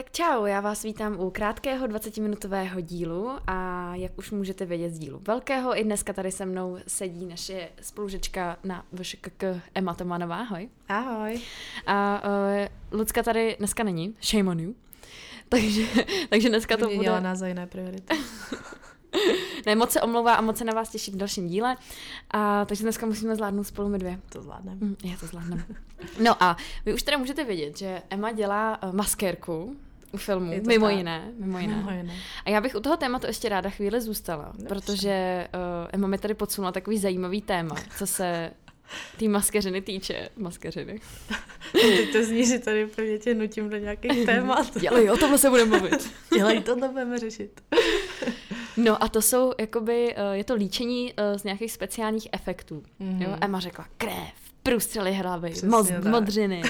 Tak čau, já vás vítám u krátkého 20-minutového dílu a jak už můžete vědět z dílu velkého, i dneska tady se mnou sedí naše spolužečka na VŠKK Emma Tomanová, ahoj. Ahoj. A uh, Lucka tady dneska není, shame on you. Takže, takže dneska to bude... nás za jiné priority. Ne, moc se omlouvá a moc se na vás těší v dalším díle. A, takže dneska musíme zvládnout spolu my dvě. To zvládneme. Mm, Já to zvládnu. No a vy už teda můžete vědět, že Emma dělá uh, maskérku u filmu, to mimo tak. jiné, mimo jiné. Mimo jiné. A já bych u toho tématu ještě ráda chvíli zůstala, Dobře. protože uh, Emma mi tady podsunula takový zajímavý téma, co se té maskeřiny týče. Maskeřiny. Teď to zní, že tady úplně tě nutím do nějakých témat. Dělej, o tomhle se budeme mluvit. Dělej, tohle budeme řešit. No a to jsou, jakoby, uh, je to líčení uh, z nějakých speciálních efektů. Mhm. Jo? Emma řekla krev, průstřely hlavy, moz, modřiny.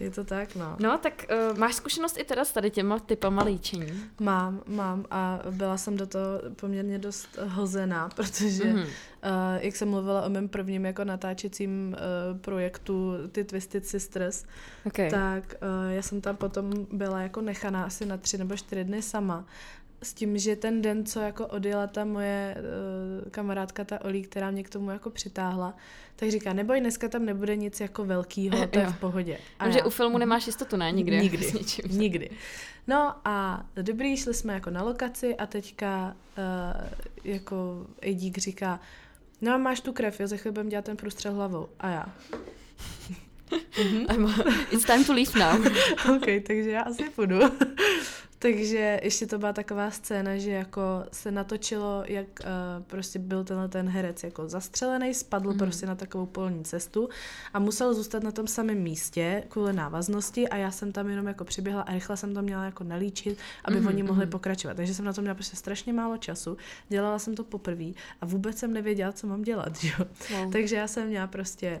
Je to tak, no. No tak uh, máš zkušenost i teda s tady těma typama líčení. Mám, mám a byla jsem do toho poměrně dost hozená, protože Mhm. uh, jak jsem mluvila o mém prvním jako natáčecím uh, projektu ty Twisted Sisters, Okay. tak uh, já jsem tam potom byla jako nechaná asi na tři nebo čtyři dny sama. S tím, že ten den, co jako odjela ta moje uh, kamarádka, ta Olí, která mě k tomu jako přitáhla, tak říká, neboj, dneska tam nebude nic jako velkýho, to je v pohodě. A já, u filmu nemáš jistotu, ne? Nikdy. Nikdy. S něčím. Nikdy. No a dobrý, šli jsme jako na lokaci a teďka uh, jako Edík říká, no a máš tu krev, jo, za chvíli budeme dělat ten průstřel hlavou. A já, Emma, it's time to leave now. OK, takže já asi půjdu. takže ještě to byla taková scéna, že jako se natočilo, jak uh, prostě byl tenhle ten herec jako zastřelený, spadl Mhm. mm. prostě na takovou polní cestu a musel zůstat na tom samém místě kvůli návaznosti a já jsem tam jenom jako přiběhla a rychle jsem to měla jako nalíčit, aby Mhm, mm, oni mohli mhm. pokračovat. Takže jsem na to měla prostě strašně málo času, dělala jsem to poprvé a vůbec jsem nevěděla, co mám dělat, jo. Wow. Takže já jsem měla prostě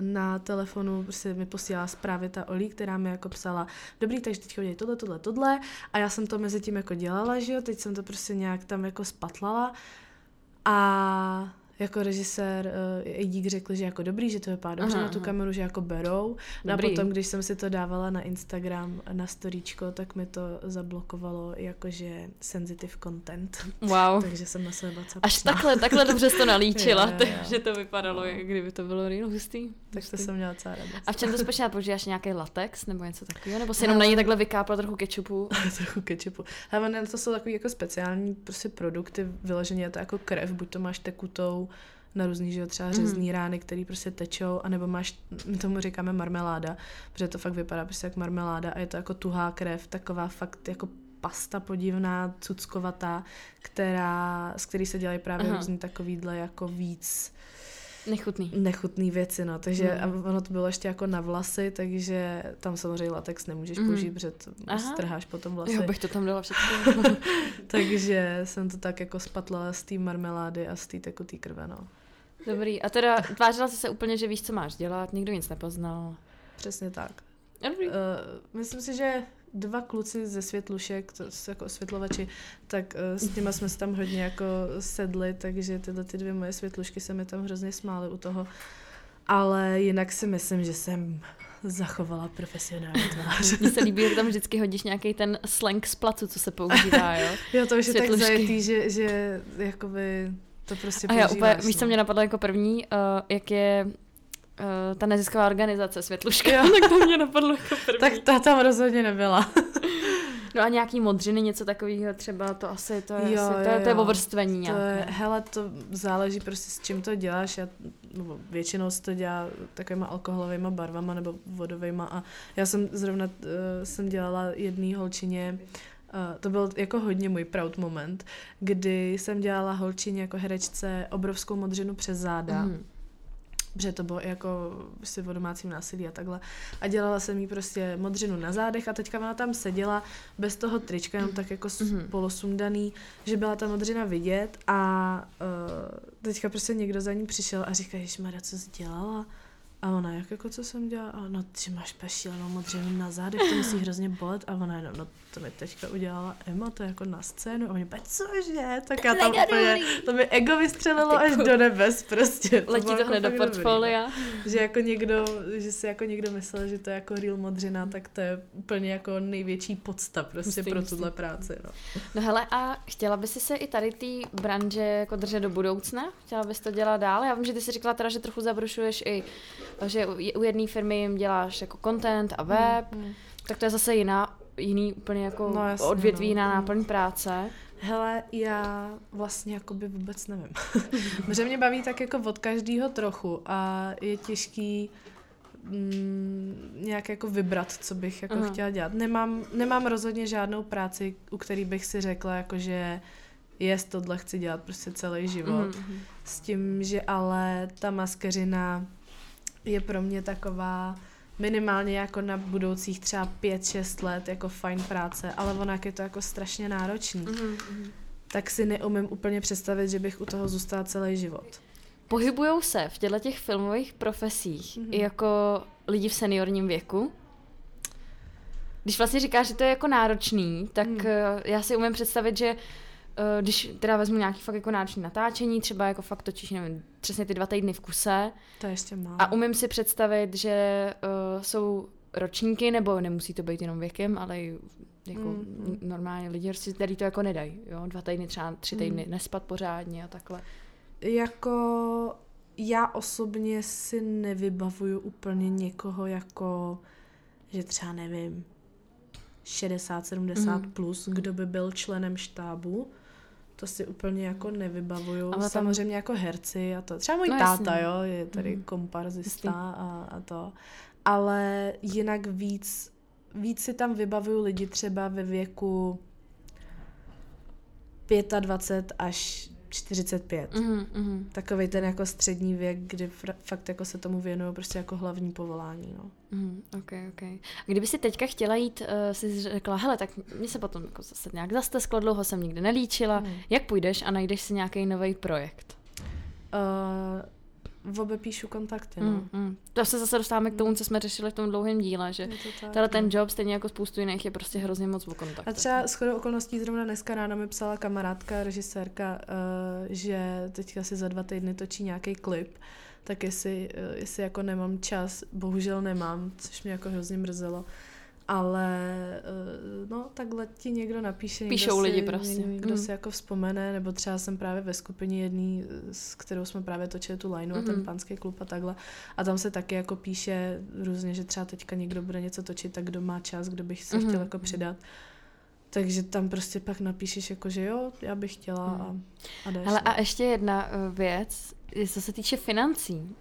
na telefonu prostě mi posílala zprávy ta Olí, která mi jako psala, dobrý, takže teď udělej tohle, tohle, tohle. A já jsem to mezi tím jako dělala, že jo, teď jsem to prostě nějak tam jako spatlala. A jako režisér uh, dík řekl, že jako dobrý, že to vypadá dobře Aha, na tu aha. kameru, že jako berou. No a potom, když jsem si to dávala na Instagram, na storíčko, tak mi to zablokovalo jakože sensitive content. Wow. Takže jsem na sebe bacala. Až takhle, takhle dobře jsi to nalíčila, Jo, jo, jo. takže to vypadalo, No. jak kdyby to bylo real hustý. Tak to jsem měla docela radost. A v čem to spočívá? Používáš nějaký latex nebo něco takového? Nebo si jenom na ní takhle vykápla trochu kečupu? trochu kečupu. Ale ne, to jsou takový jako speciální prostě produkty, vyloženě je to jako krev, buď to máš tekutou, na různý, že jo, třeba řezný mm. rány, které prostě tečou, anebo máš, my tomu říkáme marmeláda, protože to fakt vypadá prostě jak marmeláda a je to jako tuhá krev, taková fakt jako pasta podivná, cuckovatá, která, z který se dělají právě Aha. různý takovýhle jako víc Nechutný. nechutný věci, no, takže Mm. ono to bylo ještě jako na vlasy, takže tam samozřejmě latex nemůžeš Mhm. použít, protože strháš potom vlasy. Jo, bych to tam dala všechno. Takže jsem to tak jako spatlala z té marmelády a z té tekutý krve, no. Dobrý. A teda tvářila jsi se úplně, že víš, co máš dělat, nikdo nic nepoznal. Přesně tak. Dobrý. Uh, myslím si, že dva kluci ze světlušek, to jsou jako osvětlovači, tak uh, s těma jsme se tam hodně jako sedli, takže tyhle ty dvě moje světlušky se mi tam hrozně smály u toho. Ale jinak si myslím, že jsem zachovala profesionální tvář. Mně se líbí, že tam vždycky hodíš nějaký ten slang z placu, co se používá, jo? Jo, to už je tak zajetý, že, že jakoby to prostě A já úplně, používáš, víš, co no. mě napadlo jako první, uh, jak je uh, ta nezisková organizace Světluška, jo. tak to mě napadlo jako první. Tak ta tam rozhodně nebyla. No a nějaký modřiny, něco takového třeba, to asi, to je, Jo, asi, to, jo, je, to je ovrstvení To je, hele, to záleží prostě s čím to děláš. Já, nebo většinou se to dělá takovýma alkoholovými barvama nebo vodovými a já jsem zrovna uh, jsem dělala jedný holčině Uh, to byl jako hodně můj proud moment, kdy jsem dělala holčině jako herečce obrovskou modřinu přes záda. Mhm. Protože to bylo jako si o domácím násilí a takhle. A dělala jsem jí prostě modřinu na zádech a teďka ona tam seděla bez toho trička, jenom tak jako Mhm. mm-hmm. polosundaný, že byla ta modřina vidět a uh, teďka prostě někdo za ní přišel a říká, Ježmarja, co jsi dělala? A ona, jak jako co jsem dělala? A no, ty máš šílenou modřinu na zádech, to musí hrozně bolet. A ona, no, no to mi teďka udělala Emma, to je jako na scénu. A oni, cože? Tak já tam úplně, to mi ego vystřelilo až do nebes prostě. Letí to, to hned do portfolia. Dobrý, no. Že jako někdo, že si jako někdo myslel, že to je jako real modřina, tak to je úplně jako největší podsta prostě Myslím pro tuhle práci. No. no hele, a chtěla by si se i tady té branže jako držet do budoucna? Chtěla bys to dělat dál? Já vím, že ty jsi říkala teda, že trochu zabrušuješ i že u jedné firmy jim děláš jako content a web, mm, mm. tak to je zase jiná, jiný úplně jako no, jasně, odvětví, no. jiná mm. náplň práce. Hele, já vlastně jakoby vůbec nevím. Protože mě baví tak jako od každého trochu a je těžký mm, nějak jako vybrat, co bych jako uh-huh. chtěla dělat. Nemám, nemám rozhodně žádnou práci, u který bych si řekla, jako že jest, tohle chci dělat prostě celý život. Uh-huh. S tím, že ale ta maskeřina je pro mě taková minimálně jako na budoucích třeba 5-6 let jako fajn práce, ale ona je to jako strašně náročný. Mm-hmm. Tak si neumím úplně představit, že bych u toho zůstala celý život. Pohybujou se v těchto těch filmových profesích mm-hmm. i jako lidi v seniorním věku? Když vlastně říkáš, že to je jako náročný, tak mm. já si umím představit, že když teda vezmu nějaký fakt jako náročný natáčení, třeba jako fakt točíš, nevím, přesně ty dva týdny v kuse. To je ještě málo. A umím si představit, že uh, jsou ročníky, nebo nemusí to být jenom věkem, ale jako mm, normálně lidi, prostě, který to jako nedají, jo, dva týdny, třeba tři týdny mm. nespat pořádně a takhle. Jako já osobně si nevybavuju úplně někoho jako, že třeba nevím, 60-70 mm. plus, kdo by byl členem štábu to si úplně jako nevybavuju. Ale tam... samozřejmě jako herci a to. Třeba můj no, táta, jo, je tady mm. komparzista a, a to. Ale jinak víc, víc si tam vybavuju lidi třeba ve věku 25 až 45. Mm, mm. Takový ten jako střední věk, kdy fakt jako se tomu věnuju prostě jako hlavní povolání. No. Mm, ok, ok. A kdyby si teďka chtěla jít, uh, si řekla, hele, tak mě se potom jako zase nějak zastesklo, dlouho jsem nikdy nelíčila. Mm. Jak půjdeš a najdeš si nějaký nový projekt? Uh, v obě píšu kontakty. No. Mm, mm. To se zase dostáváme k tomu, co jsme řešili v tom dlouhém díle, že tenhle ten no. job, stejně jako spoustu jiných, je prostě hrozně moc o kontaktu. A třeba shodou okolností zrovna dneska ráno mi psala kamarádka, režisérka, uh, že teďka si za dva týdny točí nějaký klip, tak jestli, uh, jestli jako nemám čas, bohužel nemám, což mě jako hrozně mrzelo ale eh, no takhle ti někdo napíše. Píšou někdo lidi si, prostě. Někdo mm. si jako vzpomene, nebo třeba jsem právě ve skupině jedný, s kterou jsme právě točili tu lineu mm. a ten mhm. pánský klub a takhle. A tam se taky jako píše různě, že třeba teďka někdo bude něco točit, tak kdo má čas, kdo bych se mm. chtěl jako přidat. Takže tam prostě pak napíšeš jako, že jo, já bych chtěla mm. a, a jdeš. Ale a ještě jedna eh, věc, co se týče financí.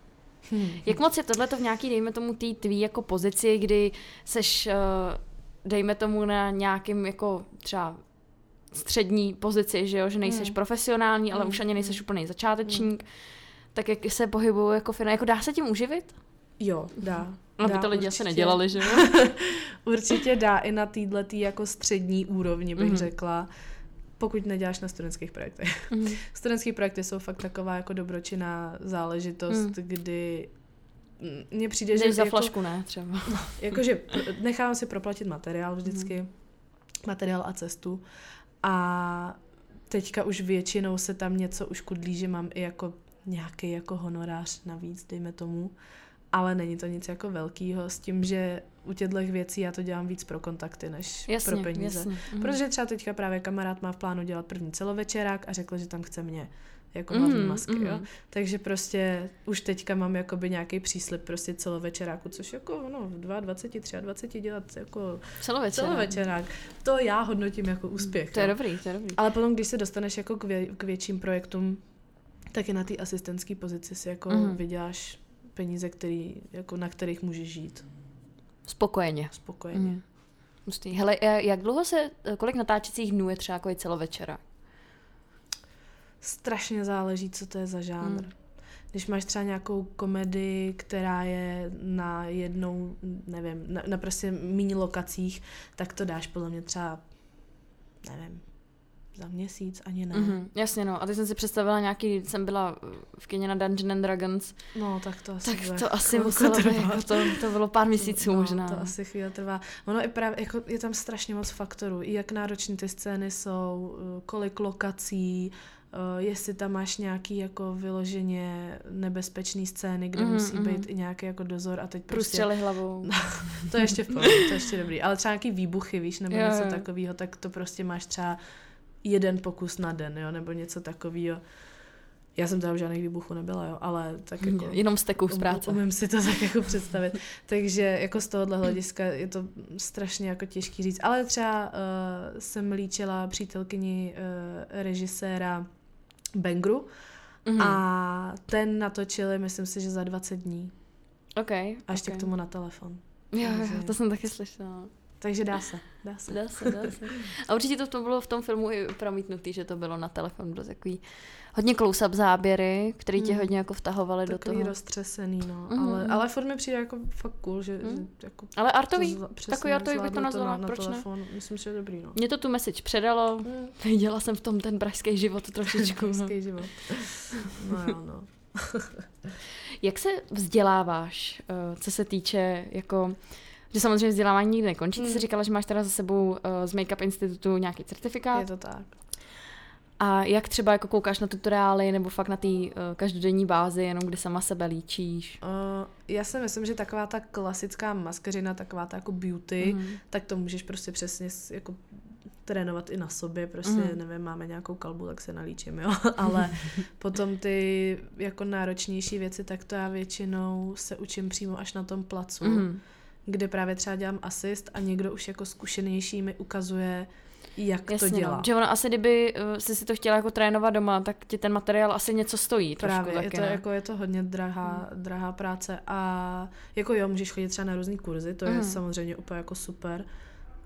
Hmm. Jak moc je tohle v nějaký, dejme tomu, tý tvý jako pozici, kdy seš, uh, dejme tomu, na nějakým jako třeba střední pozici, že jo, že nejseš hmm. profesionální, ale hmm. už ani nejseš hmm. úplný začátečník, hmm. tak jak se pohybují jako fina, jako dá se tím uživit? Jo, dá. No by to lidi určitě. asi nedělali, že jo? určitě dá i na této tý jako střední úrovni, bych mm-hmm. řekla pokud neděláš na studentských projektech. Mm. Studentské projekty jsou fakt taková jako dobročinná záležitost, mm. kdy mně přijde, Jdeš že... za jako, flašku ne, třeba. Jakože nechám si proplatit materiál vždycky, mm. materiál a cestu a teďka už většinou se tam něco už kudlí, že mám i jako nějaký jako honorář navíc, dejme tomu ale není to nic jako velkýho s tím, že u těchto věcí já to dělám víc pro kontakty, než jasně, pro peníze. Jasně. Mhm. Protože třeba teďka právě kamarád má v plánu dělat první celovečerák a řekl, že tam chce mě jako hlavní mm, masky, mm. jo. Takže prostě už teďka mám jakoby nějaký příslip prostě celovečeráku, což jako no v 22, 23 dělat jako celovečerák. celovečerák. To já hodnotím jako úspěch. To je jo. dobrý, to je dobrý. Ale potom, když se dostaneš jako k, vě, k větším projektům, tak i na té asistentské pozici si jako mm. vyděláš peníze, který, jako na kterých můžeš žít. Spokojeně. Spokojeně. Mm. Hustý. Hele, jak dlouho se, kolik natáčecích dnů je třeba jako celovečera? Strašně záleží, co to je za žánr. Mm. Když máš třeba nějakou komedii, která je na jednou, nevím, na, na prostě méně lokacích, tak to dáš podle mě třeba, nevím, za měsíc, ani ne. Mm-hmm, jasně no. A teď jsem si představila nějaký, jsem byla v kyně na Dungeon and Dragons. No, tak to asi Tak bude to asi muselo být, trvat. jako to, to bylo pár měsíců no, možná. To asi chvíli trvá. Ono i právě, jako je tam strašně moc faktorů. I jak náročné ty scény jsou, eh, kolik lokací, eh, jestli tam máš nějaký jako vyloženě nebezpečný scény, kde Mhm, musí mhm. být i nějaký jako dozor a teď prostě... Hlavou. To je ještě v pohodě, to je ještě dobrý. Ale třeba nějaký výbuchy, víš, nebo Jo, něco takového, tak to prostě máš třeba jeden pokus na den, jo, nebo něco takového. Já jsem tam žádných výbuchů nebyla, jo, ale tak jako... Jenom steků z Um- práce. Umím si to tak jako představit. Takže jako z tohohle hlediska je to strašně jako těžký říct. Ale třeba uh, jsem líčila přítelkyni uh, režiséra Bengru Mhm. a ten natočili, myslím si, že za 20 dní. OK. A ještě ok. k tomu na telefon. Jo, jo, to jsem taky slyšela. Takže dá se, dá se. Dá se, dá se. A určitě to, to bylo v tom filmu i promítnutý, že to bylo na telefon, bylo takový hodně close-up záběry, které tě Hmm. hodně jako vtahovaly do Takový toho. roztřesený, no. Mhm, Ale, mhm. ale furt mi přijde jako fakt cool, že, že jako Ale artový, to zla- přesně takový artový bych to nazvala, na, na proč ne? telefon. Myslím, že je dobrý, no. mě to tu message předalo, Mm. viděla jsem v tom ten pražský život trošičku. no. Hezký život. No jo, no. Jak se vzděláváš, eh, co se týče jako že samozřejmě vzdělávání nikdy nekončí. Ty jsi Mm. říkala, že máš teda za sebou eh, z Make-up Institutu nějaký certifikát. Je to tak. A jak třeba jako koukáš na tutoriály nebo fakt na té uh, každodenní bázi, jenom kdy sama sebe líčíš? Uh, já si myslím, že taková ta klasická maskařina, taková ta jako beauty, Mhm. tak to můžeš prostě přesně jako trénovat i na sobě, prostě Mhm. nevím, máme nějakou kalbu, tak se nalíčím, jo, ale potom ty jako náročnější věci, tak to já většinou se učím přímo až na tom placu, Mhm. Kde právě třeba dělám asist a někdo už jako zkušenější mi ukazuje, jak Jasně, to dělá. No. Že ono asi, kdyby uh, jsi si to chtěla jako trénovat doma, tak ti ten materiál asi něco stojí trošku Právě, taky, je to, ne? jako, je to hodně drahá, drahá práce a jako jo, můžeš chodit třeba na různé kurzy, to je Mhm. samozřejmě úplně jako super,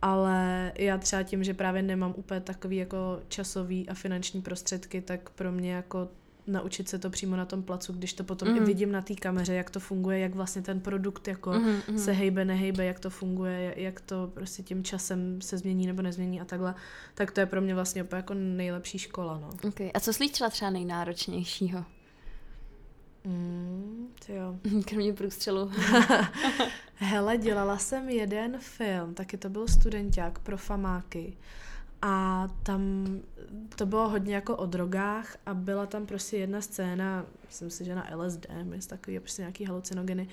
ale já třeba tím, že právě nemám úplně takový jako časový a finanční prostředky, tak pro mě jako naučit se to přímo na tom placu, když to potom Mhm. i vidím na té kameře, jak to funguje, jak vlastně ten produkt jako Mhm, mhm. se hejbe, nehejbe, jak to funguje, jak to prostě tím časem se změní nebo nezmění a takhle, tak to je pro mě vlastně úplně jako nejlepší škola, no. Okay. A co jsi líčila třeba nejnáročnějšího? Mm, jo. Kromě průstřelu. Hele, dělala jsem jeden film, taky to byl studenták pro famáky. A tam to bylo hodně jako o drogách a byla tam prostě jedna scéna, myslím si, že na LSD, jest takový prostě nějaký halucinogeny,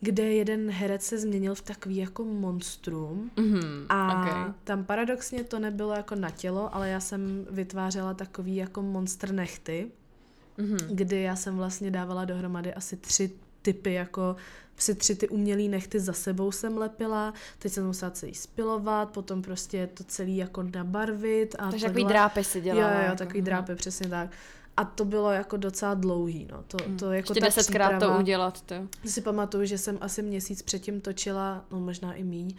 kde jeden herec se změnil v takový jako monstrum Mhm, a okay. tam paradoxně to nebylo jako na tělo, ale já jsem vytvářela takový jako monster nechty, Mhm. kdy já jsem vlastně dávala dohromady asi tři typy, jako si tři ty umělý nechty za sebou jsem lepila, teď jsem musela celý spilovat, potom prostě to celý jako nabarvit. A Takže takhle. takový drápy si dělala. Jo, jo, jako, takový mhm. drápy, přesně tak. A to bylo jako docela dlouhý, no. To, to jako Ještě desetkrát to udělat, to. si pamatuju, že jsem asi měsíc předtím točila, no možná i míň,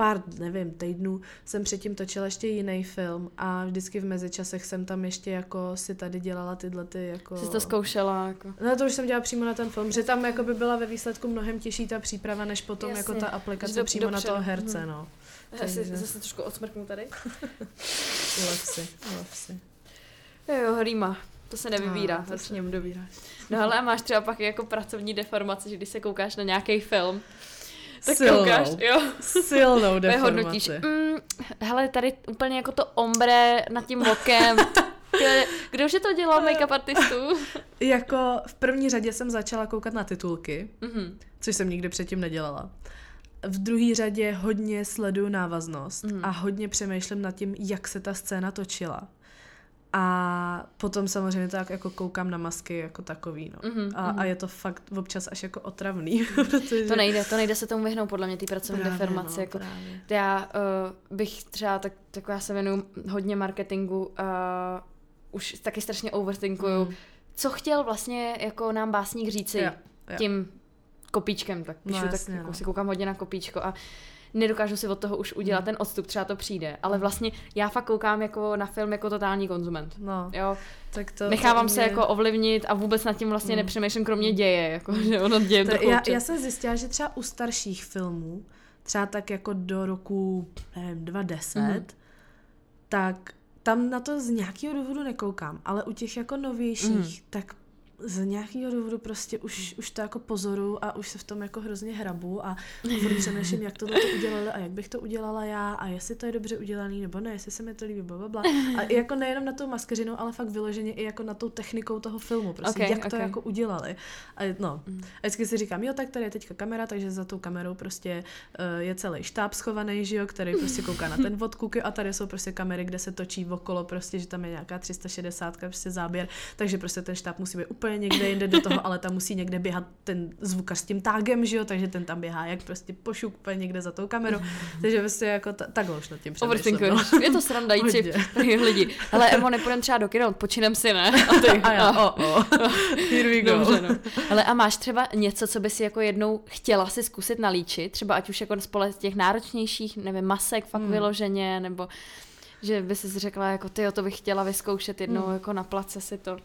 pár, nevím, týdnů jsem předtím točila ještě jiný film a vždycky v mezičasech jsem tam ještě jako si tady dělala tyhle ty jako... Jsi to zkoušela, jako. No to už jsem dělala přímo na ten film, že tam jako by byla ve výsledku mnohem těžší ta příprava, než potom Jasně. jako ta aplikace Do- přímo na dopředu. toho herce, Mhm. no. Já si Takže- zase trošku odsmrknu tady. Ulev si, ulev si. Jo, hlíma. To se nevybírá. No, to se nevybírá. No ale a máš třeba pak jako pracovní deformace, že když se koukáš na nějaký film, tak Silnou. koukáš, jo, Silnou je hodnotíš. deformaci. Mm, hele, tady úplně jako to ombre nad tím okem. Kdo už je to dělal make-up artistů? Jako v první řadě jsem začala koukat na titulky, Mhm. což jsem nikdy předtím nedělala. V druhé řadě hodně sleduju návaznost Mhm. a hodně přemýšlím nad tím, jak se ta scéna točila. A potom samozřejmě tak jako koukám na masky jako takový, no. Mhm, A, mhm. a je to fakt občas až jako otravný, protože... To nejde, to nejde se tomu vyhnout podle mě, ty pracovní Právě, deformace. no, jako, právě. já uh, bych třeba, tak, tak já se věnuju hodně marketingu a uh, už taky strašně overthinkuju. Mm. Co chtěl vlastně jako nám básník říci Jo, jo. tím kopíčkem, tak píšu, No, tak jasně, jako no. si koukám hodně na kopíčko a nedokážu si od toho už udělat Mm. ten odstup, třeba to přijde, ale vlastně já fakt koukám jako na film jako totální konzument. No, Jo, tak to... nechávám to se jako ovlivnit a vůbec nad tím vlastně Mm. nepřemýšlím, kromě děje, jako, že ono děje To, já, já jsem zjistila, že třeba u starších filmů, třeba tak jako do roku, nevím, 2010, Mhm. tak tam na to z nějakého důvodu nekoukám, ale u těch jako novějších, mm. tak z nějakého důvodu prostě už, už to jako pozoru a už se v tom jako hrozně hrabu a furt přemýšlím, jak to to udělali a jak bych to udělala já a jestli to je dobře udělaný nebo ne, jestli se mi to líbí, bla, bla, bla. A jako nejenom na tou maskařinou, ale fakt vyloženě i jako na tou technikou toho filmu, prostě okay, jak okay. to jako udělali. A no, mm. a vždycky si říkám, jo, tak tady je teďka kamera, takže za tou kamerou prostě uh, je celý štáb schovaný, že jo, který prostě kouká na ten vodkuk a tady jsou prostě kamery, kde se točí okolo, prostě, že tam je nějaká 360 prostě záběr, takže prostě ten štáb musí být úplně úplně někde jinde do toho, ale tam musí někde běhat ten zvukař s tím tágem, že jo, takže ten tam běhá jak prostě pošuk úplně někde za tou kamerou. Takže prostě jako ta, takhle už nad tím přemýšlím. No. Je to srandající lidi. Ale Emo, nepůjdeme třeba do kina, odpočinem si, ne? A, ty, a já, oh, oh. Here we go. Dobře, no. Ale a máš třeba něco, co by si jako jednou chtěla si zkusit nalíčit, třeba ať už jako spole těch náročnějších, nevím, masek fakt hmm. vyloženě, nebo že by si řekla, jako ty, to bych chtěla vyzkoušet jednou, hmm. jako na place si to.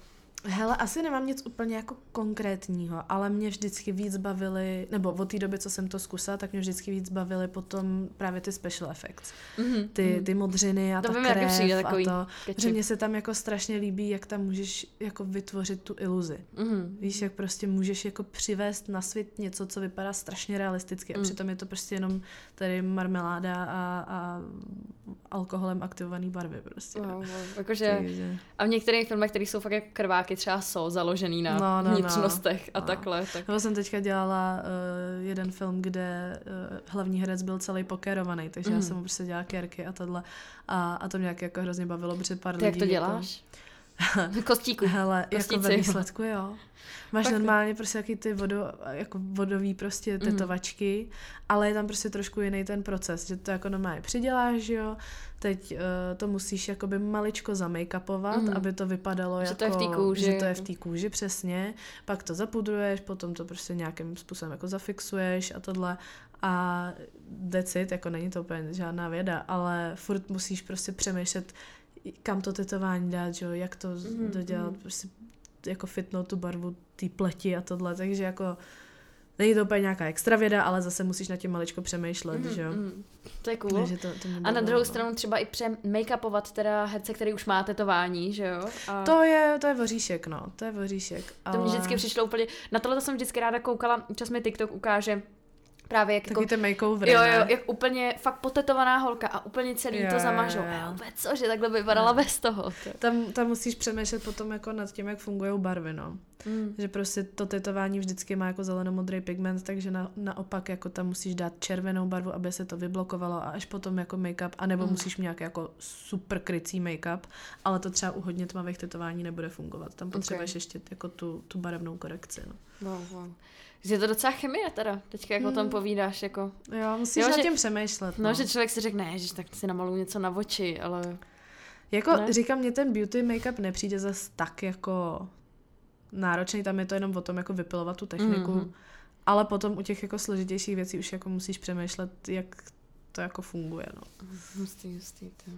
Hele, asi nemám nic úplně jako konkrétního, ale mě vždycky víc bavily, nebo od té doby, co jsem to zkusila, tak mě vždycky víc bavily potom právě ty special effects. Mm-hmm. Ty, mhm. ty modřiny a to ta krev přijde, takový a to. Že mně se tam jako strašně líbí, jak tam můžeš jako vytvořit tu iluzi. Mm-hmm. Víš, jak prostě můžeš jako přivést na svět něco, co vypadá strašně realisticky mm. a přitom je to prostě jenom tady marmeláda a, a alkoholem aktivovaný barvy prostě. Wow, wow. Jakože, a v některých filmech, které jsou fakt jako krváky, taky třeba jsou založený na no, no, no. vnitřnostech no, a no. takhle. Tak. Já jsem teďka dělala uh, jeden film, kde uh, hlavní herec byl celý pokerovaný, takže mm. já mhm. jsem mu prostě dělala kerky a tohle a, a to mě jako hrozně bavilo, protože pár Ty lidí... jak to jako- děláš? Kostíku. Hele, Kostíci. jako ve výsledku, jo. Máš Pak normálně prostě jaký ty vodo, jako vodový prostě mhm. tetovačky, mm. ale je tam prostě trošku jiný ten proces, že to jako normálně přiděláš, jo, teď uh, to musíš jakoby maličko zamakupovat, mm. aby to vypadalo že jako, to je v té kůži. že to je v té kůži, přesně, pak to zapudruješ, potom to prostě nějakým způsobem jako zafixuješ a tohle a decit, jako není to úplně žádná věda, ale furt musíš prostě přemýšlet, kam to tetování dát, že? jak to mm, dodělat, mm. prostě jako fitnout tu barvu té pleti a tohle, takže jako Není to úplně nějaká extra věda, ale zase musíš na tím maličko přemýšlet, mm, že jo. Mm. To je cool. to, to a na druhou no. stranu třeba i pře make-upovat teda herce, který už má tetování, že jo. A... To je, to je voříšek, no. To je voříšek. Ale... To mi vždycky přišlo úplně, na tohle jsem vždycky ráda koukala, čas mi TikTok ukáže, Právě jak Taky jako, ty makeover, Jo, jo, jak úplně fakt potetovaná holka a úplně celý jo, to zamažou. Jo, jo. A co, že takhle by vypadala jo. bez toho. Tam, tam musíš přemýšlet potom jako nad tím, jak fungují barvy, no. Mm. Že prostě to tetování vždycky má jako zelenomodrý pigment, takže na, naopak jako tam musíš dát červenou barvu, aby se to vyblokovalo a až potom jako make-up, anebo mm. musíš mít nějaký jako super krycí make-up, ale to třeba u hodně tmavých tetování nebude fungovat. Tam potřebuješ okay. ještě jako tu, tu barevnou korekci, no. Wow, wow. Je to docela chemie teda, teďka jak hmm. o tom hmm. povídáš, jako. Jo, musíš jo, nad tím přemýšlet. No. no, že člověk si řekne, že tak si namaluju něco na oči, ale... Jako ne? říkám, mě ten beauty make-up nepřijde zas tak jako náročný, tam je to jenom o tom jako vypilovat tu techniku, mm-hmm. ale potom u těch jako složitějších věcí už jako musíš přemýšlet, jak to jako funguje, no. Hustý, hustý, to.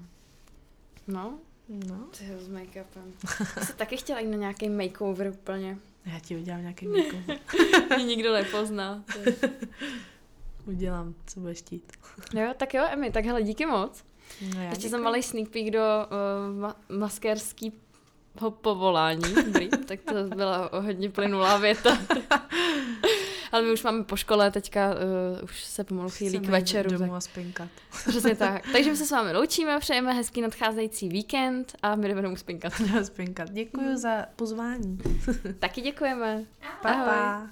No, No. Ty s make-upem. Já se taky chtěla jít na nějaký makeover úplně. Já ti udělám nějaký makeover. Mě nikdo nepozná. Udělám, co budeš chtít. jo, tak jo, Emi, tak hele, díky moc. No Ještě jsem malý sneak peek do uh, ma- maskérského povolání. Dobrý, tak to byla hodně plynulá věta. Ale my už máme po škole, teďka uh, už se pomalu chýlí k večeru. Domů tak... a spinkat. Přesně tak. Takže my se s vámi loučíme, přejeme hezký nadcházející víkend a my jdeme domů spinkat. spinkat. Děkuji za pozvání. Taky děkujeme. Pa, pa.